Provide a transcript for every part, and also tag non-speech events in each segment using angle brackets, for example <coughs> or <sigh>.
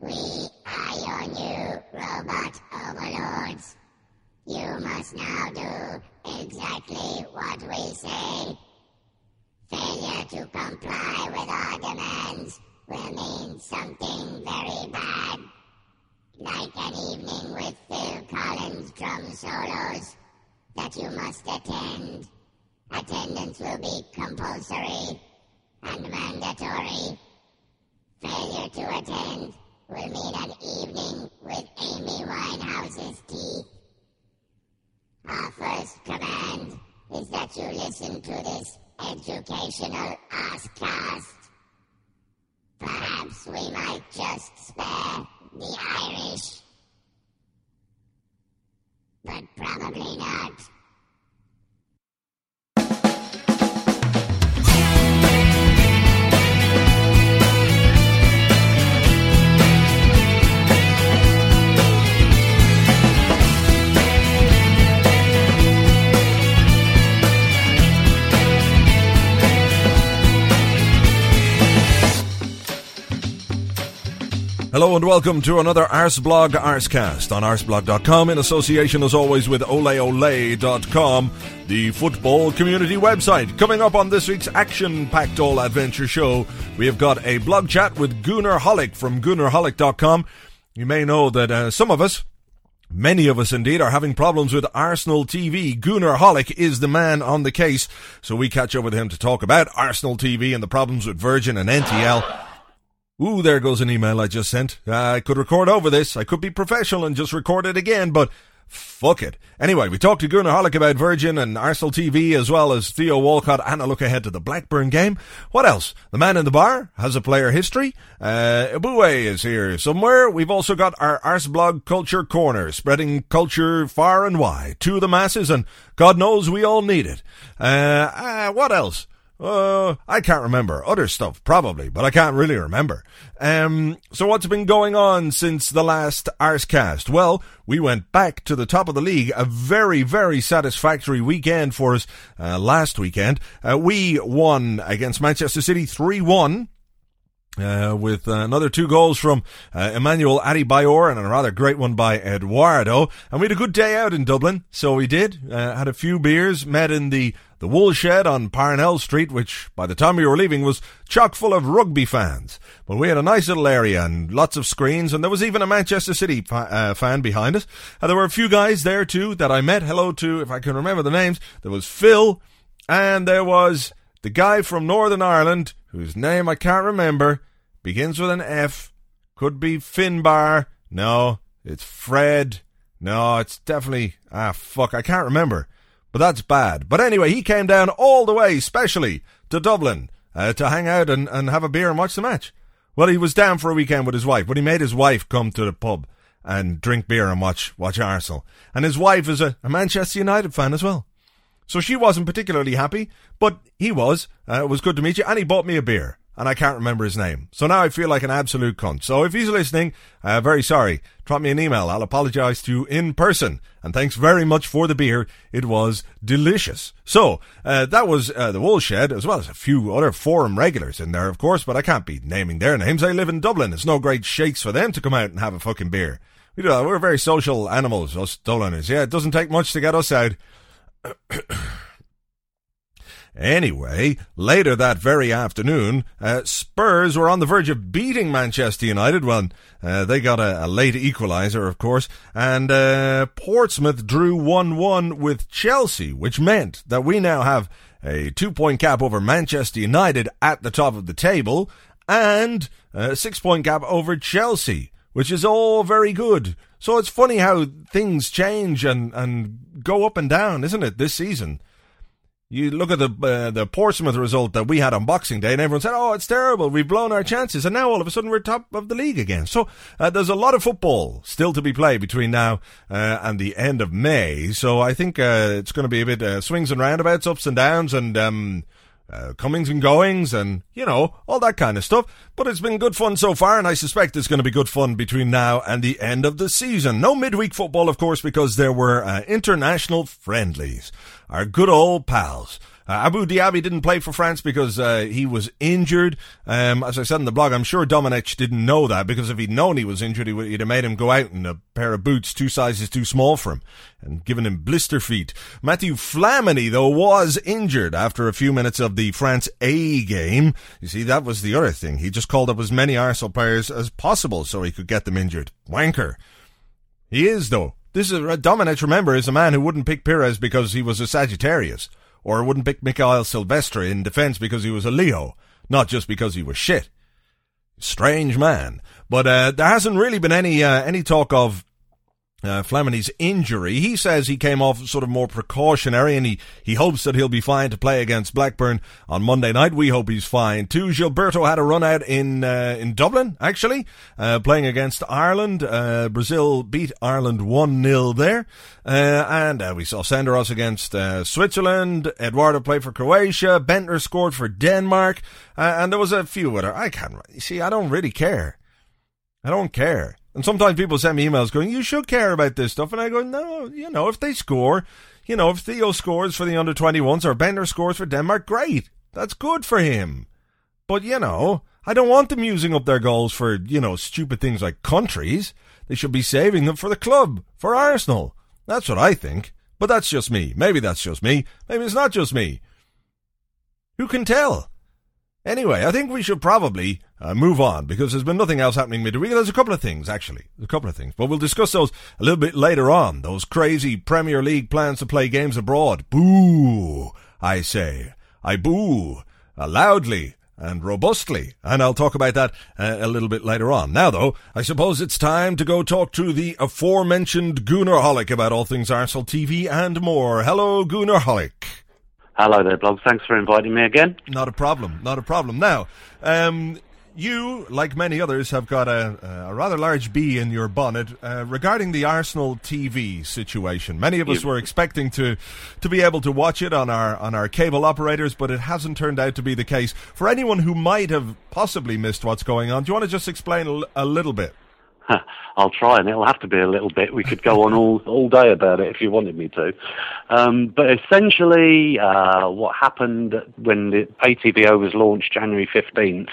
We are your new robot overlords. You must now do exactly what we say. Failure to comply with our demands will mean something very bad. Like an evening with Phil Collins drum solos that you must attend. Attendance will be compulsory and mandatory. Failure to attend will mean an evening with Amy Winehouse's teeth. Our first command is that you listen to this educational Askcast. Perhaps we might just spare the Irish. But probably not. Hello and welcome to another Arseblog Arsecast on arseblog.com in association as always with oleole.com, the football community website. Coming up on this week's action-packed all adventure show, we have got a blog chat with Goonerholic from goonerholic.com. You may know that uh, some of us Many of us indeed are having problems with Arsenal TV. Goonerholic is the man on the case, so we catch up with him to talk about Arsenal TV and the problems with Virgin and NTL. Ooh, there goes an email I just sent. I could record over this. I could be professional and just record it again, but fuck it. Anyway, we talked to Goonerholic about Virgin and Arsenal TV as well as Theo Walcott and a look ahead to the Blackburn game. What else? The man in the bar has a player history. Uh, Eboue is here somewhere. We've also got our Arseblog Culture Corner, spreading culture far and wide to the masses, and God knows we all need it. Uh, uh what else? Uh, I can't remember. Other stuff, probably, but I can't really remember. Um, so what's been going on since the last Arsecast? Well, we went back to the top of the league. A very, very satisfactory weekend for us, uh, last weekend. Uh, we won against Manchester City 3-1. Uh, with uh, another two goals from uh, Emmanuel Adebayor and a rather great one by Eduardo. And we had a good day out in Dublin, so we did. Uh, had a few beers, met in the the wool shed on Parnell Street, which by the time we were leaving was chock full of rugby fans. But we had a nice little area and lots of screens, and there was even a Manchester City fa- uh, fan behind us. And there were a few guys there too that I met. Hello to, if I can remember the names, there was Phil, and there was the guy from Northern Ireland, whose name I can't remember, begins with an F, could be Finbar. No, it's Fred. No, it's definitely, ah, fuck, I can't remember. But that's bad. But anyway, he came down all the way, specially to Dublin, uh, to hang out and, and have a beer and watch the match. Well, he was down for a weekend with his wife, but he made his wife come to the pub and drink beer and watch watch Arsenal. And his wife is a, a Manchester United fan as well. So she wasn't particularly happy, but he was. Uh, it was good to meet you, and he bought me a beer and I can't remember his name. So now I feel like an absolute cunt. So if he's listening, uh, very sorry. Drop me an email. I'll apologize to you in person. And thanks very much for the beer. It was delicious. So, uh, that was uh, the Woolshed, as well as a few other forum regulars in there, of course, but I can't be naming their names. I live in Dublin. It's no great shakes for them to come out and have a fucking beer. We're very social animals, us Dubliners. Yeah, it doesn't take much to get us out. <coughs> Anyway, later that very afternoon, uh, Spurs were on the verge of beating Manchester United. Well, uh, they got a, a, late equaliser, of course, and uh, Portsmouth drew 1-1 with Chelsea, which meant that we now have a two-point gap over Manchester United at the top of the table, and a six-point gap over Chelsea, which is all very good. So it's funny how things change and, and go up and down, isn't it, this season? You look at the uh, the Portsmouth result that we had on Boxing Day, and everyone said, "Oh, it's terrible. We've blown our chances." And now all of a sudden we're top of the league again. So uh, there's a lot of football still to be played between now uh, and the end of May. So I think uh, it's going to be a bit uh, swings and roundabouts, ups and downs, and um, uh, comings and goings and, you know, all that kind of stuff. But it's been good fun so far, and I suspect it's going to be good fun between now and the end of the season. No midweek football, of course, because there were uh, international friendlies. Our good old pals. Uh, Abu Diaby didn't play for France because uh, he was injured. Um, as I said in the blog, I'm sure Domenech didn't know that because if he'd known he was injured, he would, he'd have made him go out in a pair of boots two sizes too small for him and given him blister feet. Mathieu Flamini, though, was injured after a few minutes of the France A game. You see, that was the other thing. He just called up as many Arsenal players as possible so he could get them injured. Wanker. He is, though. This is Domenech. Remember, is a man who wouldn't pick Pires because he was a Sagittarius or wouldn't pick Mikael Silvestre in defence because he was a Leo, not just because he was shit. Strange man. But uh, there hasn't really been any uh, any talk of uh, Flamini's injury. He says he came off sort of more precautionary and he, he hopes that he'll be fine to play against Blackburn on Monday night. We hope he's fine too. Gilberto had a run out in, uh, in Dublin, actually, uh, playing against Ireland. Uh, Brazil beat Ireland 1-0 there. Uh, and uh, we saw Senderos against Switzerland. Eduardo played for Croatia. Bendtner scored for Denmark. and there was a few other. I can't, you see, I don't really care. I don't care. And sometimes people send me emails going, you should care about this stuff. And I go, no, you know, if they score, you know, if Theo scores for the under 21s or Bendtner scores for Denmark, great. That's good for him. But, you know, I don't want them using up their goals for, you know, stupid things like countries. They should be saving them for the club, for Arsenal. That's what I think. But that's just me. Maybe that's just me. Maybe it's not just me. Who can tell? Anyway, I think we should probably uh, move on because there's been nothing else happening midweek. There's a couple of things, actually. A couple of things. But we'll discuss those a little bit later on. Those crazy Premier League plans to play games abroad. Boo, I say. I boo uh, loudly and robustly. And I'll talk about that uh, a little bit later on. Now, though, I suppose it's time to go talk to the aforementioned Gunnar Goonerholic about all things Arsenal TV and more. Hello, Gunnar Goonerholic. Hello there, Blog. Thanks for inviting me again. Not a problem. Not a problem. Now, um, you, like many others, have got a, a rather large bee in your bonnet uh, regarding the Arsenal TV situation. Many of us were expecting to to be able to watch it on our on our cable operators, but it hasn't turned out to be the case. For anyone who might have possibly missed what's going on, do you want to just explain a, a little bit? <laughs> I'll try, and it'll have to be a little bit. We could go on all <laughs> all day about it if you wanted me to. Um, but essentially, uh, what happened when the ATVO was launched January fifteenth,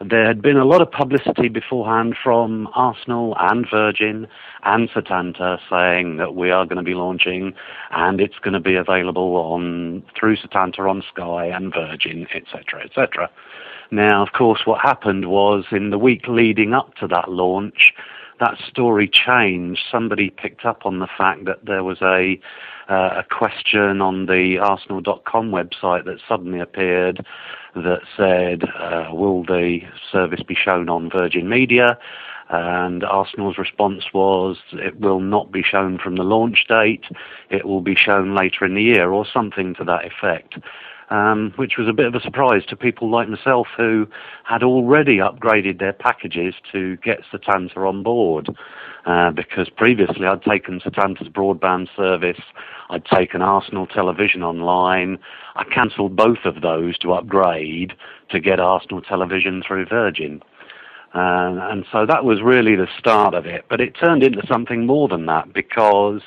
there had been a lot of publicity beforehand from Arsenal and Virgin and Setanta saying that we are going to be launching, and it's going to be available on through Setanta on Sky and Virgin, etc., etc. Now, of course, what happened was in the week leading up to that launch, that story changed. Somebody picked up on the fact that there was a uh, a question on the Arsenal.com website that suddenly appeared that said, uh, "Will the service be shown on Virgin Media?" And Arsenal's response was, "It will not be shown from the launch date. It will be shown later in the year, or something to that effect." Um, which was a bit of a surprise to people like myself who had already upgraded their packages to get Setanta on board. Uh, because previously I'd taken Setanta's broadband service, I'd taken Arsenal television online. I cancelled both of those to upgrade to get Arsenal television through Virgin. Uh, and so that was really the start of it. But it turned into something more than that because,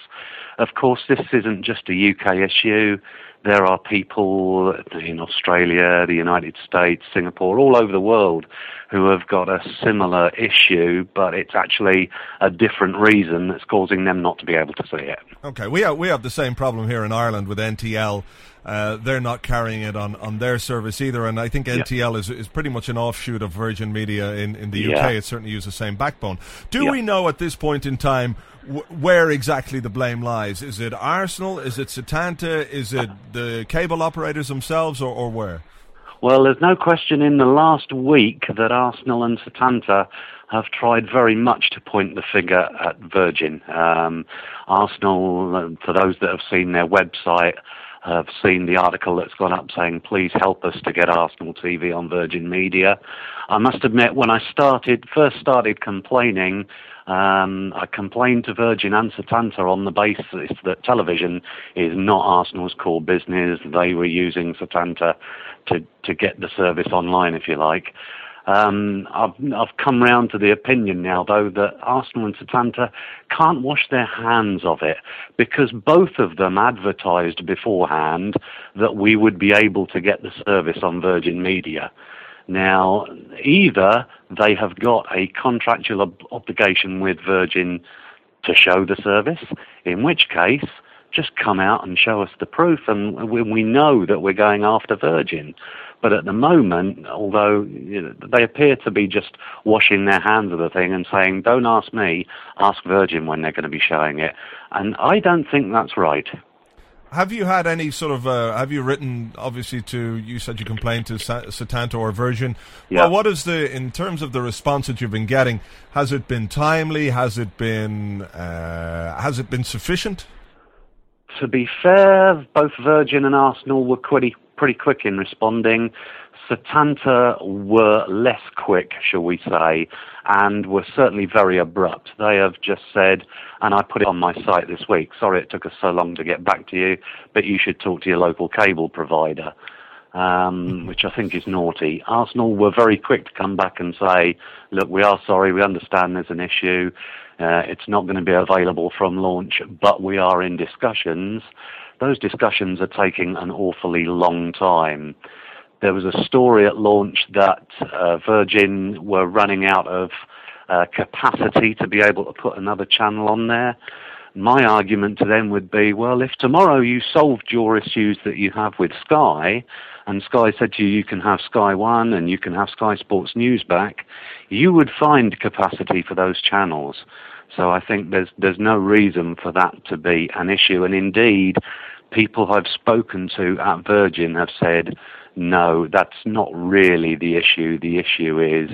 of course, this isn't just a UK issue there are people in Australia, the United States, Singapore, all over the world who have got a similar issue, but it's actually a different reason that's causing them not to be able to see it. Okay, we have, we have the same problem here in Ireland with NTL. Uh, they're not carrying it on, on their service either, and I think NTL yeah. is, is pretty much an offshoot of Virgin Media in, in the yeah. UK. It certainly uses the same backbone. Do yeah. we know at this point in time w- where exactly the blame lies? Is it Arsenal? Is it Setanta? Is it the cable operators themselves, or, or where? Well, there's no question in the last week that Arsenal and Setanta have tried very much to point the finger at Virgin. Um, Arsenal, for those that have seen their website, have seen the article that's gone up saying, please help us to get Arsenal TV on Virgin Media. I must admit, when I started, first started complaining, um, I complained to Virgin and Setanta on the basis that television is not Arsenal's core business. They were using Setanta to, to get the service online, if you like. Um, I've, I've come round to the opinion now, though, that Arsenal and Setanta can't wash their hands of it because both of them advertised beforehand that we would be able to get the service on Virgin Media. Now, either they have got a contractual ob- obligation with Virgin to show the service, in which case, just come out and show us the proof, and we, we know that we're going after Virgin. But at the moment, although you know, they appear to be just washing their hands of the thing and saying, don't ask me, ask Virgin when they're going to be showing it. And I don't think that's right. Have you had any sort of? Uh, have you written, obviously, to you said you complained to Setanta or Virgin? Yeah. Well, what is the in terms of the response that you've been getting? Has it been timely? Has it been? Uh, has it been sufficient? To be fair, both Virgin and Arsenal were pretty pretty quick in responding. Setanta were less quick, shall we say, and were certainly very abrupt. They have just said, and I put it on my site this week, sorry it took us so long to get back to you, but you should talk to your local cable provider, um, which I think is naughty. Arsenal were very quick to come back and say, look, we are sorry, we understand there's an issue. Uh, it's not going to be available from launch, but we are in discussions. Those discussions are taking an awfully long time there was a story at launch that uh, Virgin were running out of uh, capacity to be able to put another channel on there. My argument to them would be, well, if tomorrow you solved your issues that you have with Sky, and Sky said to you, you can have Sky One and you can have Sky Sports News back, you would find capacity for those channels. So I think there's there's no reason for that to be an issue. And indeed, people I've spoken to at Virgin have said no, that's not really the issue. The issue is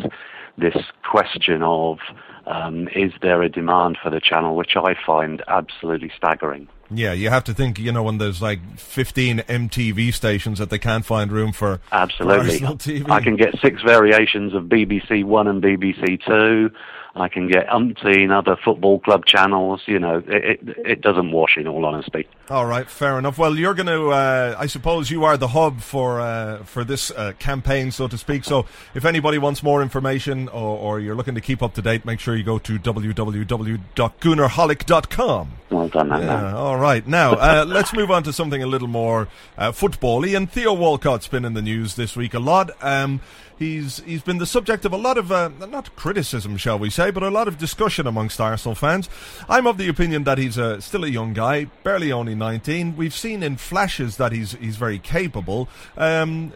this question of um, is there a demand for the channel, which I find absolutely staggering. Yeah, you have to think, you know, when there's like 15 MTV stations that they can't find room for. Absolutely. For I can get six variations of BBC One and BBC Two. I can get umpteen other football club channels. You know, it, it, it doesn't wash, in all honesty. All right, fair enough. Well, you're going to, uh, I suppose, you are the hub for uh, for this uh, campaign, so to speak. So, if anybody wants more information or, or, you're looking to keep up to date, make sure you go to www.goonerholic.com. Well done, man. Yeah, all right. Now, uh, <laughs> let's move on to something a little more uh, football-y. And Theo Walcott's been in the news this week a lot. Um, He's he's been the subject of a lot of uh, not criticism, shall we say, but a lot of discussion amongst Arsenal fans. I'm of the opinion that he's a, still a young guy, barely only 19. We've seen in flashes that he's he's very capable. Um,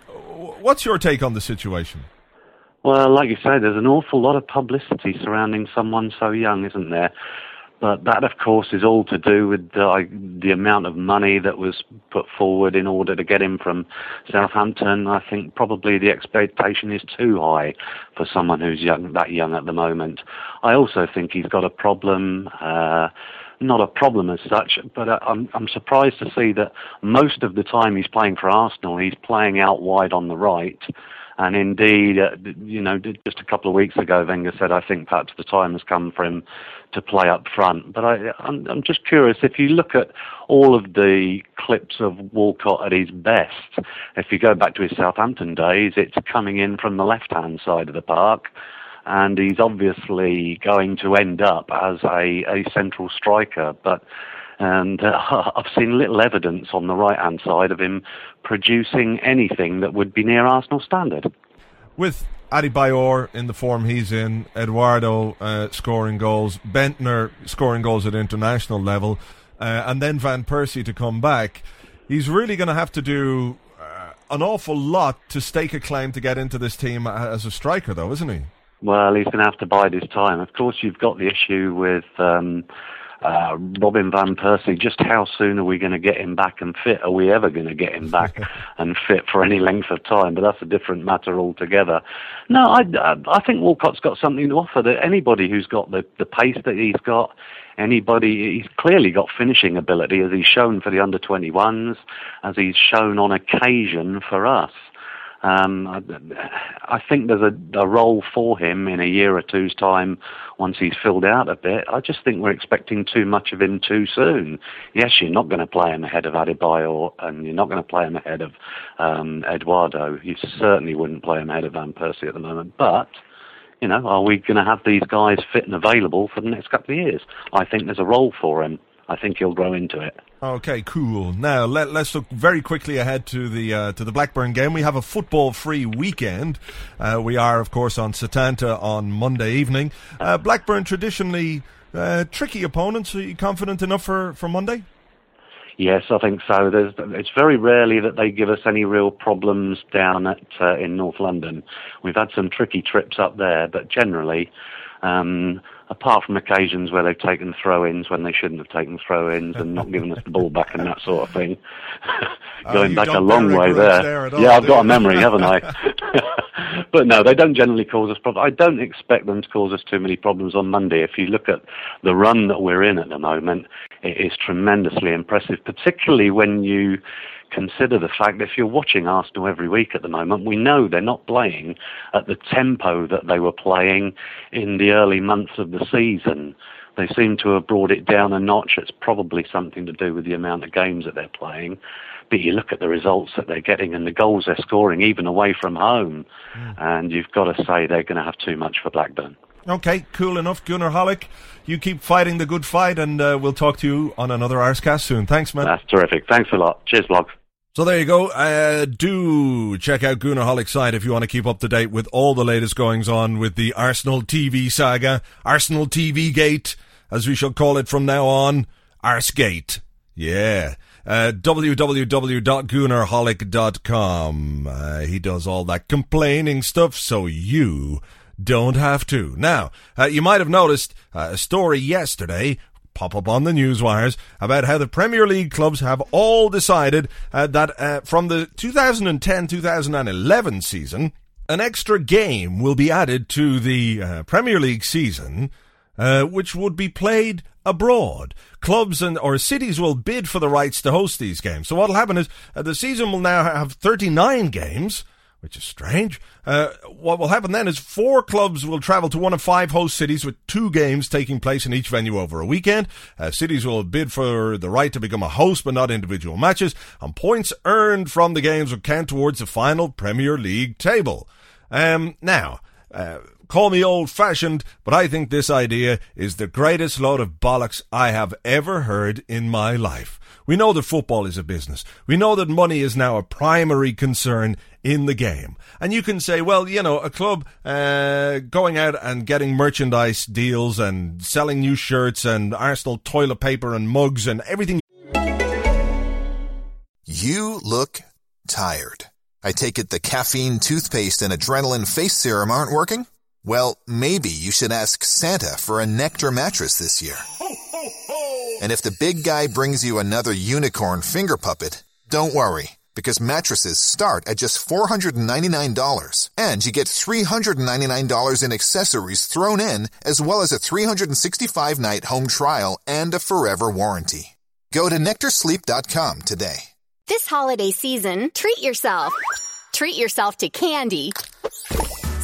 what's your take on the situation? Well, like you say, there's an awful lot of publicity surrounding someone so young, isn't there? But that, of course, is all to do with the, the amount of money that was put forward in order to get him from Southampton. I think probably the expectation is too high for someone who's young, that young at the moment. I also think he's got a problem. Uh, not a problem as such, but uh, I'm, I'm surprised to see that most of the time he's playing for Arsenal, he's playing out wide on the right and indeed, uh, you know, just a couple of weeks ago, Wenger said, I think perhaps the time has come for him to play up front. But I, I'm, I'm just curious, if you look at all of the clips of Walcott at his best, if you go back to his Southampton days, it's coming in from the left-hand side of the park and he's obviously going to end up as a, a central striker. But and uh, <laughs> I've seen little evidence on the right hand side of him producing anything that would be near Arsenal standard. With Adebayor in the form he's in, Eduardo uh, scoring goals, Bendtner scoring goals at international level, uh, and then Van Persie to come back, he's really going to have to do uh, an awful lot to stake a claim to get into this team as a striker, though, isn't he? Well, he's going to have to bide his time. Of course, you've got the issue with. Um, uh, Robin van Persie, just how soon are we going to get him back and fit? Are we ever going to get him back <laughs> and fit for any length of time? But that's a different matter altogether. No, I, I think Walcott's got something to offer that anybody who's got the, the pace that he's got, anybody, he's clearly got finishing ability as he's shown for the under 21s, as he's shown on occasion for us. Um, I, I, think there's a, a, role for him in a year or two's time once he's filled out a bit. I just think we're expecting too much of him too soon. Yes, you're not going to play him ahead of Adebayor and you're not going to play him ahead of um, Eduardo. You certainly wouldn't play him ahead of Van Persie at the moment. But, you know, are we going to have these guys fit and available for the next couple of years? I think there's a role for him. I think he'll grow into it. Okay, cool. Now let, us look very quickly ahead to the uh, to the Blackburn game. We have a football-free weekend. Uh, we are, of course, on Setanta on Monday evening. Uh, Blackburn traditionally uh, tricky opponents. Are you confident enough for, for Monday? Yes, I think so. There's, it's very rarely that they give us any real problems down at uh, in North London. We've had some tricky trips up there, but generally. Um, apart from occasions where they've taken throw-ins when they shouldn't have taken throw-ins and not given us the ball back and that sort of thing. <laughs> Going back a long way there. there all, yeah, I've got a memory, haven't I? <laughs> but no, they don't generally cause us problems. I don't expect them to cause us too many problems on Monday. If you look at the run that we're in at the moment, it is tremendously impressive, particularly when you consider the fact that if you're watching Arsenal every week at the moment, we know they're not playing at the tempo that they were playing in the early months of the season. They seem to have brought it down a notch. It's probably something to do with the amount of games that they're playing. But you look at the results that they're getting and the goals they're scoring, even away from home, mm. and you've got to say they're going to have too much for Blackburn. Okay, cool enough, Goonerholic. You keep fighting the good fight, and uh, we'll talk to you on another Arsecast soon. Thanks, man. That's terrific. Thanks a lot. Cheers, vlog. So there you go. Uh, do check out Goonerholic's site if you want to keep up to date with all the latest goings on with the Arsenal TV saga, Arsenal TV Gate, as we shall call it from now on, Arsgate. Yeah. Uh. Uh, he does all that complaining stuff, so you don't have to. Now, uh, you might have noticed uh, a story yesterday pop up on the news wires about how the Premier League clubs have all decided uh, that uh, from the 2010-2011 season, an extra game will be added to the uh, Premier League season, uh, which would be played abroad. Clubs and or cities will bid for the rights to host these games. So what'll happen is uh, the season will now have 39 games which is strange. Uh, what will happen then is four clubs will travel to one of five host cities with two games taking place in each venue over a weekend. Uh, cities will bid for the right to become a host but not individual matches, and points earned from the games will count towards the final Premier League table. Um, now, uh, call me old fashioned, but I think this idea is the greatest load of bollocks I have ever heard in my life. We know that football is a business. We know that money is now a primary concern in the game. And you can say, well, you know, a club uh, going out and getting merchandise deals and selling new shirts and Arsenal toilet paper and mugs and everything. You look tired. I take it the caffeine toothpaste and adrenaline face serum aren't working? Well, maybe you should ask Santa for a Nectar mattress this year. And if the big guy brings you another unicorn finger puppet, don't worry, because mattresses start at just $499. And you get $399 in accessories thrown in, as well as a 365 night home trial and a forever warranty. Go to NectarSleep.com today. This holiday season, treat yourself. Treat yourself to candy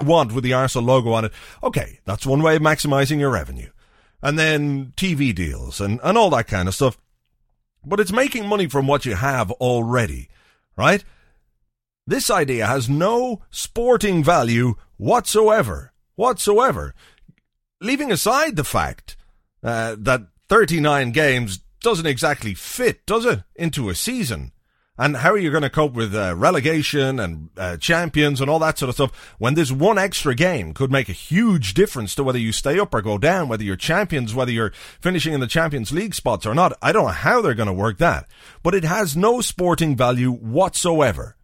want with the Arsenal logo on it. Okay, that's one way of maximizing your revenue. And then TV deals and, and all that kind of stuff. But it's making money from what you have already, right? This idea has no sporting value whatsoever. Whatsoever. Leaving aside the fact uh, that 39 games doesn't exactly fit, does it, into a season? And how are you going to cope with uh, relegation and uh, champions and all that sort of stuff when this one extra game could make a huge difference to whether you stay up or go down, whether you're champions, whether you're finishing in the Champions League spots or not? I don't know how they're going to work that, but it has no sporting value whatsoever.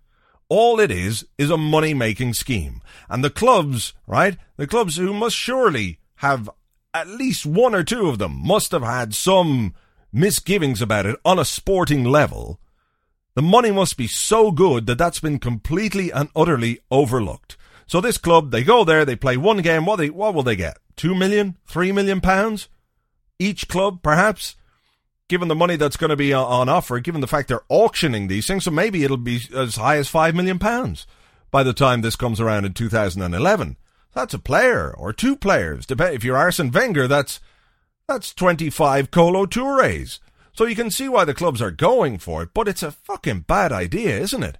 All it is is a money making scheme. And the clubs, right? The clubs who must surely have at least one or two of them must have had some misgivings about it on a sporting level the money must be so good that that's been completely and utterly overlooked. So this club, they go there, they play one game. What they what will they get? Two million, three million pounds each club, perhaps. Given the money that's going to be on offer, given the fact they're auctioning these things, so maybe it'll be as high as five million pounds by the time this comes around in 2011. That's a player or two players. If you're Arsene Wenger, that's that's 25 Kolo Tourés. So you can see why the clubs are going for it, but it's a fucking bad idea, isn't it?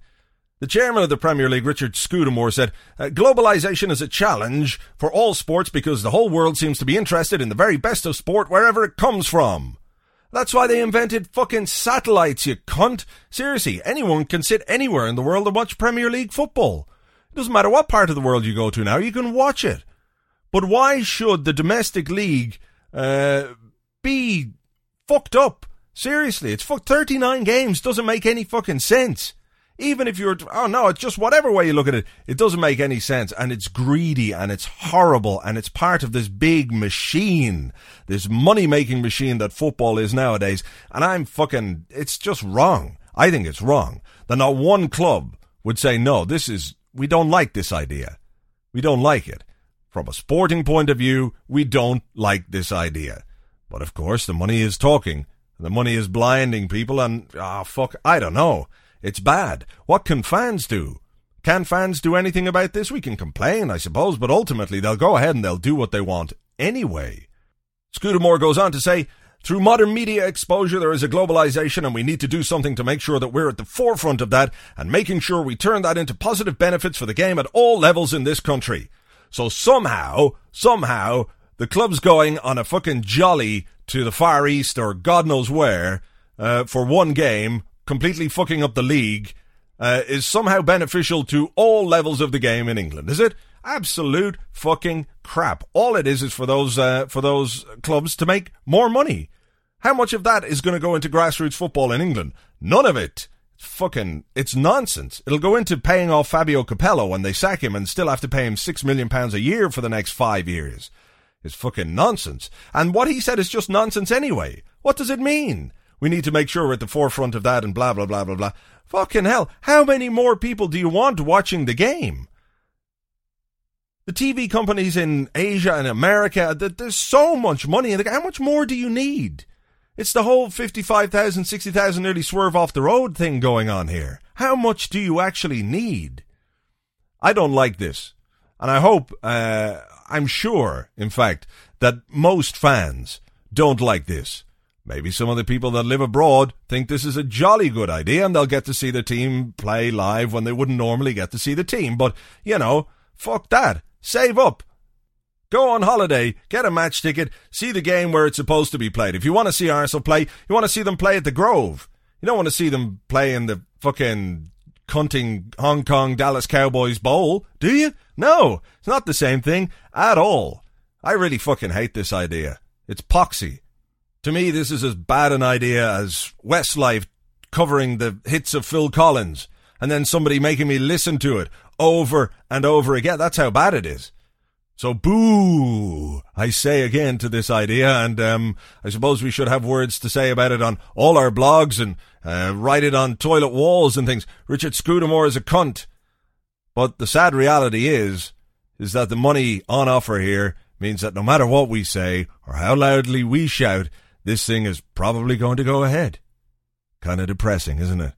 The chairman of the Premier League, Richard Scudamore, said, uh, Globalization is a challenge for all sports because the whole world seems to be interested in the very best of sport wherever it comes from. That's why they invented fucking satellites, you cunt. Seriously, anyone can sit anywhere in the world and watch Premier League football. It doesn't matter what part of the world you go to now, you can watch it. But why should the domestic league uh, be fucked up Seriously, it's fuck 39 games doesn't make any fucking sense. Even if you're, oh no, it's just whatever way you look at it, it doesn't make any sense. And it's greedy and it's horrible and it's part of this big machine, this money making machine that football is nowadays. And I'm fucking, it's just wrong. I think it's wrong that not one club would say, no, this is, we don't like this idea. We don't like it. From a sporting point of view, we don't like this idea. But of course, the money is talking the money is blinding people, and ah, oh, fuck, I don't know. It's bad. What can fans do? Can fans do anything about this? We can complain, I suppose, but ultimately they'll go ahead and they'll do what they want anyway. Scudamore goes on to say, through modern media exposure, there is a globalization, and we need to do something to make sure that we're at the forefront of that and making sure we turn that into positive benefits for the game at all levels in this country. So somehow, somehow, the club's going on a fucking jolly to the Far East or God knows where uh, for one game, completely fucking up the league, uh, is somehow beneficial to all levels of the game in England, is it? Absolute fucking crap. All it is is for those uh, for those clubs to make more money. How much of that is going to go into grassroots football in England? None of it. It's fucking, it's nonsense. It'll go into paying off Fabio Capello when they sack him and still have to pay him six million pounds a year for the next five years is fucking nonsense. And what he said is just nonsense anyway. What does it mean? We need to make sure we're at the forefront of that and blah, blah, blah, blah, blah. Fucking hell. How many more people do you want watching the game? The TV companies in Asia and America, there's so much money. In the How much more do you need? It's the whole 55,000, 60,000 nearly swerve off the road thing going on here. How much do you actually need? I don't like this. And I hope, uh, I'm sure, in fact, that most fans don't like this. Maybe some of the people that live abroad think this is a jolly good idea and they'll get to see the team play live when they wouldn't normally get to see the team. But, you know, fuck that. Save up. Go on holiday, get a match ticket, see the game where it's supposed to be played. If you want to see Arsenal play, you want to see them play at the Grove. You don't want to see them play in the fucking cunting Hong Kong Dallas Cowboys Bowl, do you? No, it's not the same thing at all. I really fucking hate this idea. It's poxy. To me, this is as bad an idea as Westlife covering the hits of Phil Collins and then somebody making me listen to it over and over again. That's how bad it is. So boo, I say again to this idea, and um, I suppose we should have words to say about it on all our blogs and uh, write it on toilet walls and things. Richard Scudamore is a cunt. But the sad reality is, is that the money on offer here means that no matter what we say or how loudly we shout, this thing is probably going to go ahead. Kind of depressing, isn't it?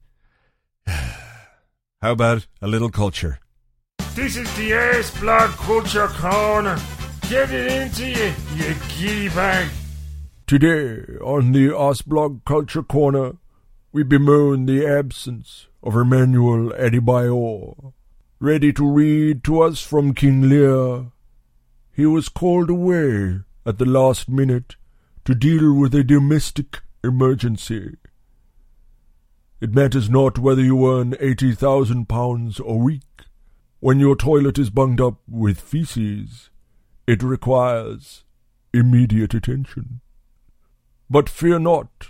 <sighs> how about a little culture? This is the Arse Blog Culture Corner. Get it into you, you giddy bag. Today on the Arseblog Culture Corner, we bemoan the absence of Emmanuel Adebayor ready to read to us from King Lear. He was called away at the last minute to deal with a domestic emergency. It matters not whether you earn eighty thousand pounds a week. When your toilet is bunged up with feces, it requires immediate attention. But fear not.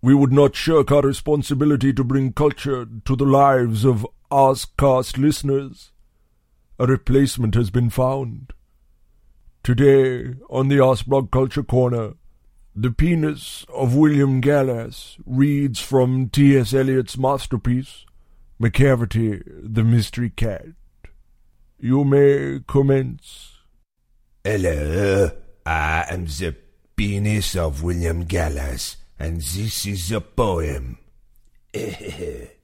We would not shirk our responsibility to bring culture to the lives of Arsecast listeners. A replacement has been found. Today, on the Arseblog Culture Corner, the penis of William Gallas reads from T.S. Eliot's masterpiece, Macavity, the Mystery Cat. You may commence. Hello, I am the penis of William Gallas, and this is a poem. <laughs>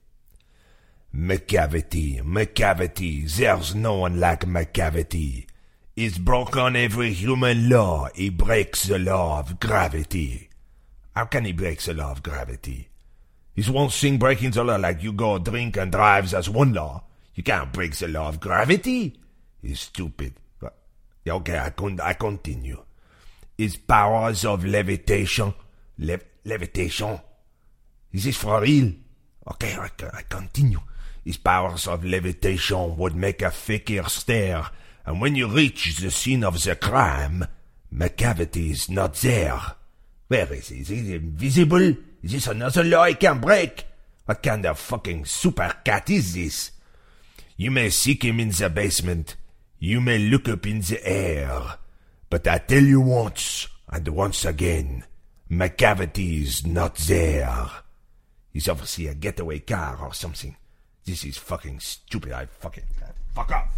Macavity, Macavity, there's no one like Macavity. He's broken every human law. He breaks the law of gravity. How can he break the law of gravity? It's one thing breaking the law like you go drink and drive, that's one law. You can't break the law of gravity. He's stupid. But, okay, I, con- I continue. His powers of levitation. Le- levitation? Is this for real? Okay, I, I continue. His powers of levitation would make a fakir stare and when you reach the scene of the crime, Macavity is not there. Where is he? Is he invisible? Is this another law I can break? What kind of fucking super cat is this? You may seek him in the basement. You may look up in the air. But I tell you once, and once again, Macavity is not there. He's obviously a getaway car or something. This is fucking stupid. I fucking... Fuck off.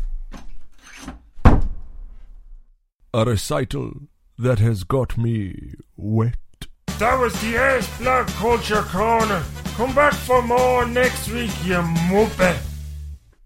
A recital that has got me wet. That was the Arse Blog Culture Corner. Come back for more next week, you muppet.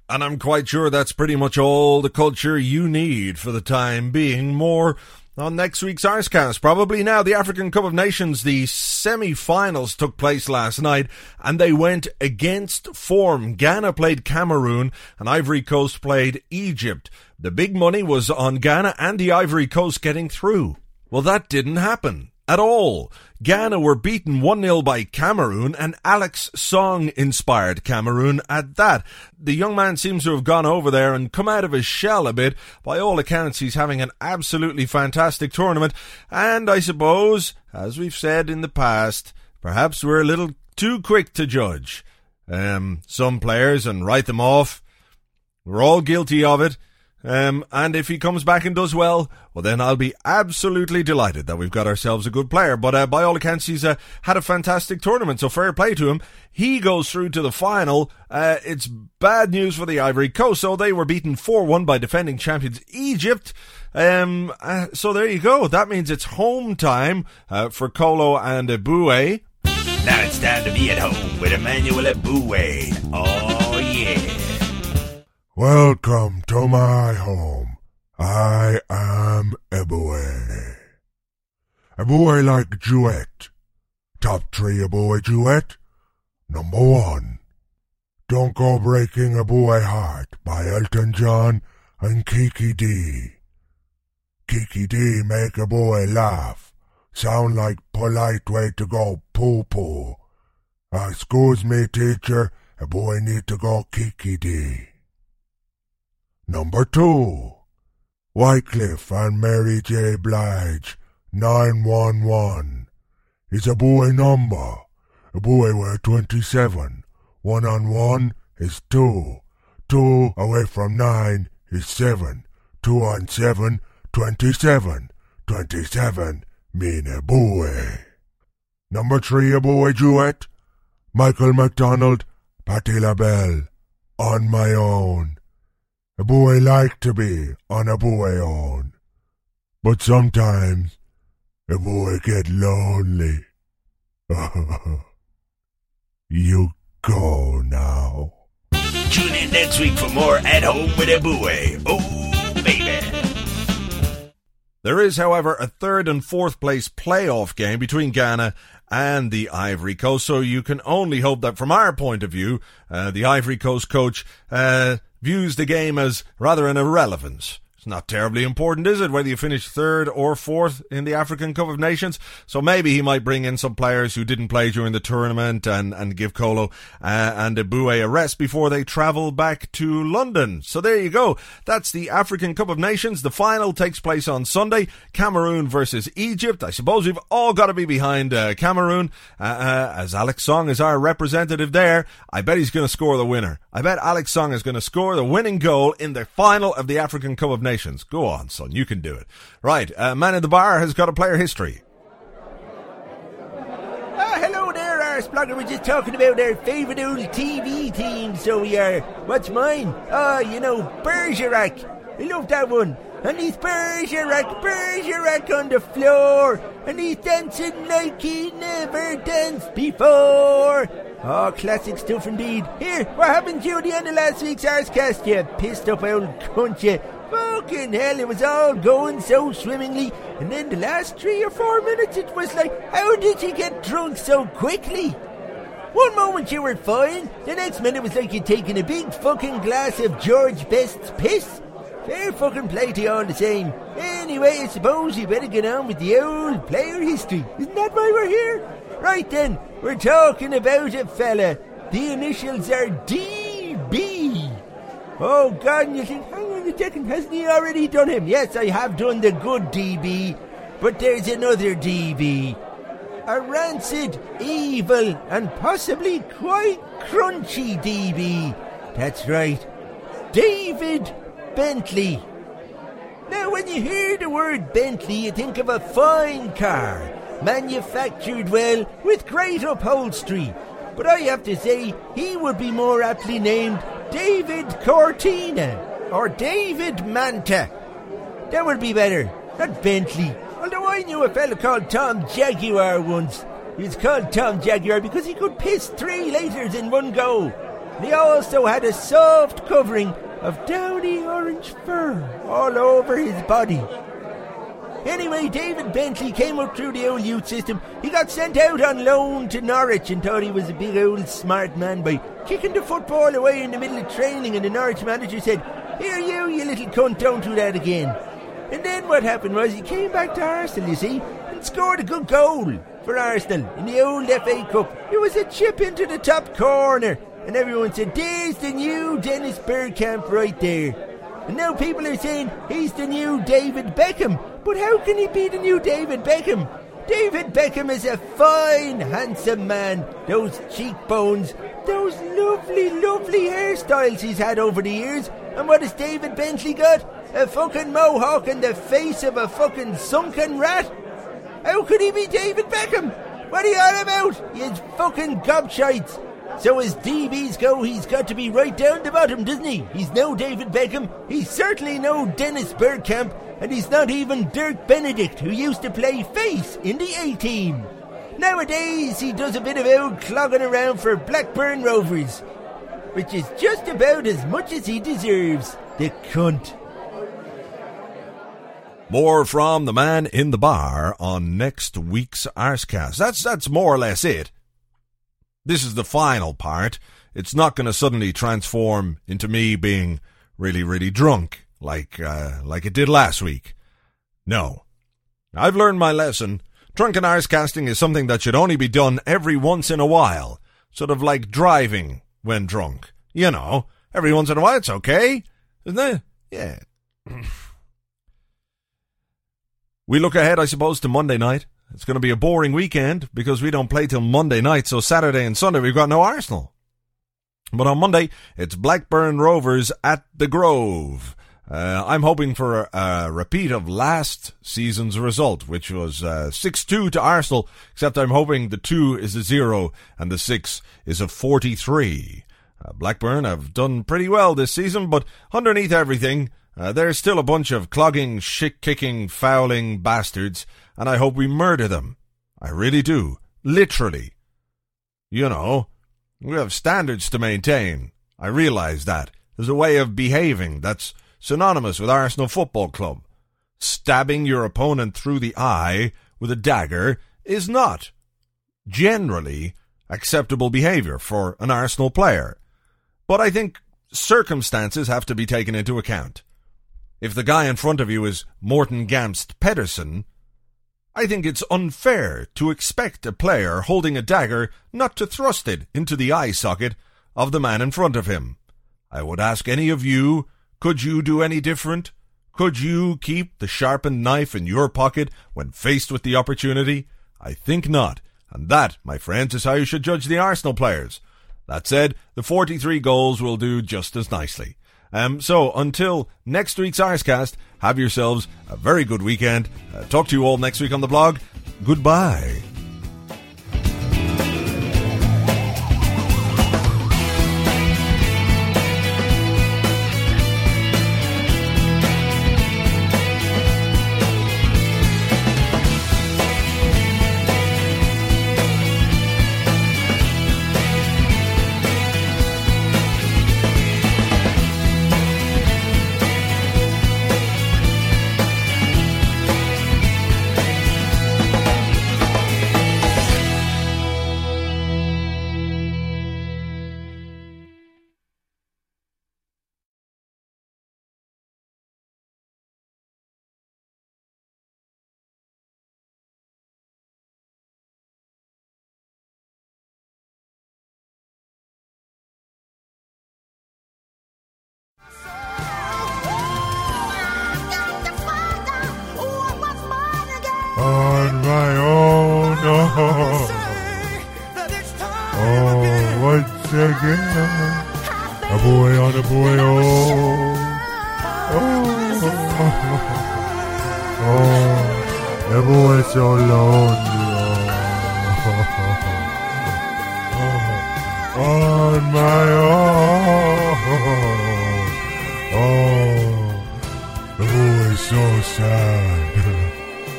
And I'm quite sure that's pretty much all the culture you need for the time being. More on next week's Arsecast. Probably now the African Cup of Nations, the semi-finals took place last night and they went against form. Ghana played Cameroon and Ivory Coast played Egypt. The big money was on Ghana and the Ivory Coast getting through. Well, that didn't happen at all. Ghana were beaten 1-0 by Cameroon and Alex Song inspired Cameroon at that. The young man seems to have gone over there and come out of his shell a bit. By all accounts, he's having an absolutely fantastic tournament. And I suppose, as we've said in the past, perhaps we're a little too quick to judge. Um, some players and write them off. We're all guilty of it. Um, and if he comes back and does well, well, then I'll be absolutely delighted that we've got ourselves a good player. But uh, by all accounts, he's uh, had a fantastic tournament, so fair play to him. He goes through to the final. Uh, it's bad news for the Ivory Coast, so they were beaten 4 1 by defending champions Egypt. Um, uh, so there you go. That means it's home time uh, for Kolo and Eboue. Now it's time to be at home with Emmanuel Eboue. Oh. Welcome to my home. I am Eboue. Eboue like duet. Top three Eboue duet. Number one. Don't Go Breaking Eboue Heart by Elton John and Kiki Dee. Kiki Dee make Eboue laugh. Sound like polite way to go poo poo. Excuse me, teacher. a boy need to go Kiki Dee. Number two, Wyclef and Mary J. Blige, 911. It's a boy number. A boy were 27. One on one is two. Two away from nine is seven. Two on seven, 27. 27 mean a boy. Number three, a boy duet. Michael McDonald, Patti LaBelle, on my own. A boy like to be on a boy own. But sometimes a boy get lonely. <laughs> you go now. Tune in next week for more At Home with Eboue. Oh, baby. There is, however, a third and fourth place playoff game between Ghana and the Ivory Coast, so you can only hope that from our point of view, uh, the Ivory Coast coach uh, views the game as rather an irrelevance. It's not terribly important, is it, whether you finish third or fourth in the African Cup of Nations? So maybe he might bring in some players who didn't play during the tournament and, and give Kolo uh, and Eboue a rest before they travel back to London. So there you go. That's the African Cup of Nations. The final takes place on Sunday. Cameroon versus Egypt. I suppose we've all got to be behind uh, Cameroon. Uh, uh as Alex Song is our representative there, I bet he's going to score the winner. I bet Alex Song is going to score the winning goal in the final of the African Cup of Nations. Go on, son. You can do it. Right. Uh, man in the bar has got a player history. Ah, hello there, Arse Blogger. We're just talking about our favourite old TV team, so we are. What's mine? Ah, you know, Bergerac. I love that one. And he's Bergerac, Bergerac on the floor. And he's dancing like he never danced before. Oh, classic stuff indeed. Here, what happened to you at the end of last week's Arsecast, you pissed up old cunt, you? Fucking hell, it was all going so swimmingly, and then the last three or four minutes it was like, how did you get drunk so quickly? One moment you were fine, the next minute it was like you'd taken a big fucking glass of George Best's piss. Fair fucking play to you all the same. Anyway, I suppose you better get on with the old player history. Isn't that why we're here? Right then, we're talking about a fella. The initials are DB. Oh God, you think, hang on a second, hasn't he already done him? Yes, I have done the good DB, but there's another DB. A rancid, evil, and possibly quite crunchy DB. That's right. David Bentley. Now, when you hear the word Bentley, you think of a fine car, manufactured well, with great upholstery. But I have to say, he would be more aptly named David Cortina or David Manta. That would be better, not Bentley. Although I knew a fellow called Tom Jaguar once. He was called Tom Jaguar because he could piss three litres in one go. And he also had a soft covering of downy orange fur all over his body. Anyway, David Bentley came up through the old youth system. He got sent out on loan to Norwich and thought he was a big old smart man by kicking the football away in the middle of training. And the Norwich manager said, Here, you, you little cunt, don't do that again. And then what happened was he came back to Arsenal, you see, and scored a good goal for Arsenal in the old FA Cup. It was a chip into the top corner, and everyone said, There's the new Dennis Bergkamp right there. And now people are saying he's the new David Beckham. But how can he be the new David Beckham? David Beckham is a fine, handsome man. Those cheekbones, those lovely, lovely hairstyles he's had over the years. And what has David Bentley got? A fucking mohawk and the face of a fucking sunken rat? How could he be David Beckham? What are you on about? You fucking gobshites. So as DBs go, he's got to be right down the bottom, doesn't he? He's no David Beckham, he's certainly no Dennis Bergkamp, and he's not even Dirk Benedict, who used to play face in the A team. Nowadays, he does a bit of old clogging around for Blackburn Rovers, which is just about as much as he deserves, the cunt. More from the man in the bar on next week's Arsecast. That's that's more or less it. This is the final part. It's not going to suddenly transform into me being really, really drunk like uh, like it did last week. No, I've learned my lesson. Drunken arse casting is something that should only be done every once in a while, sort of like driving when drunk. You know, every once in a while it's okay, isn't it? Yeah. <clears throat> we look ahead, I suppose, to Monday night. It's going to be a boring weekend because we don't play till Monday night, so Saturday and Sunday we've got no Arsenal. But on Monday, it's Blackburn Rovers at the Grove. Uh, I'm hoping for a, a, repeat of last season's result, which was uh, 6-2 to Arsenal, except I'm hoping the 2 is a 0 and the 6 is a 43. Uh, Blackburn have done pretty well this season, but underneath everything, uh, there's still a bunch of clogging, shit-kicking, fouling bastards and I hope we murder them. I really do. Literally. You know, we have standards to maintain. I realize that. There's a way of behaving that's synonymous with Arsenal Football Club. Stabbing your opponent through the eye with a dagger is not, generally, acceptable behaviour for an Arsenal player. But I think circumstances have to be taken into account. If the guy in front of you is Morten Gamst Pedersen, I think it's unfair to expect a player holding a dagger not to thrust it into the eye socket of the man in front of him. I would ask any of you, could you do any different? Could you keep the sharpened knife in your pocket when faced with the opportunity? I think not. And that, my friends, is how you should judge the Arsenal players. That said, the 43 goals will do just as nicely. Um, so until next week's Arsecast, have yourselves a very good weekend. Uh, talk to you all next week on the blog. Goodbye. Oh. The boy's so lonely. Oh, on my own. Oh, the boy's so sad.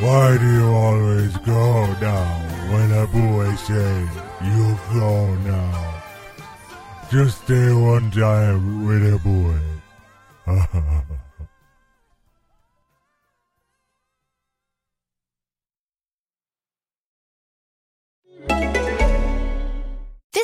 Why do you always go now when a boy says you go now? Just stay one time with a boy.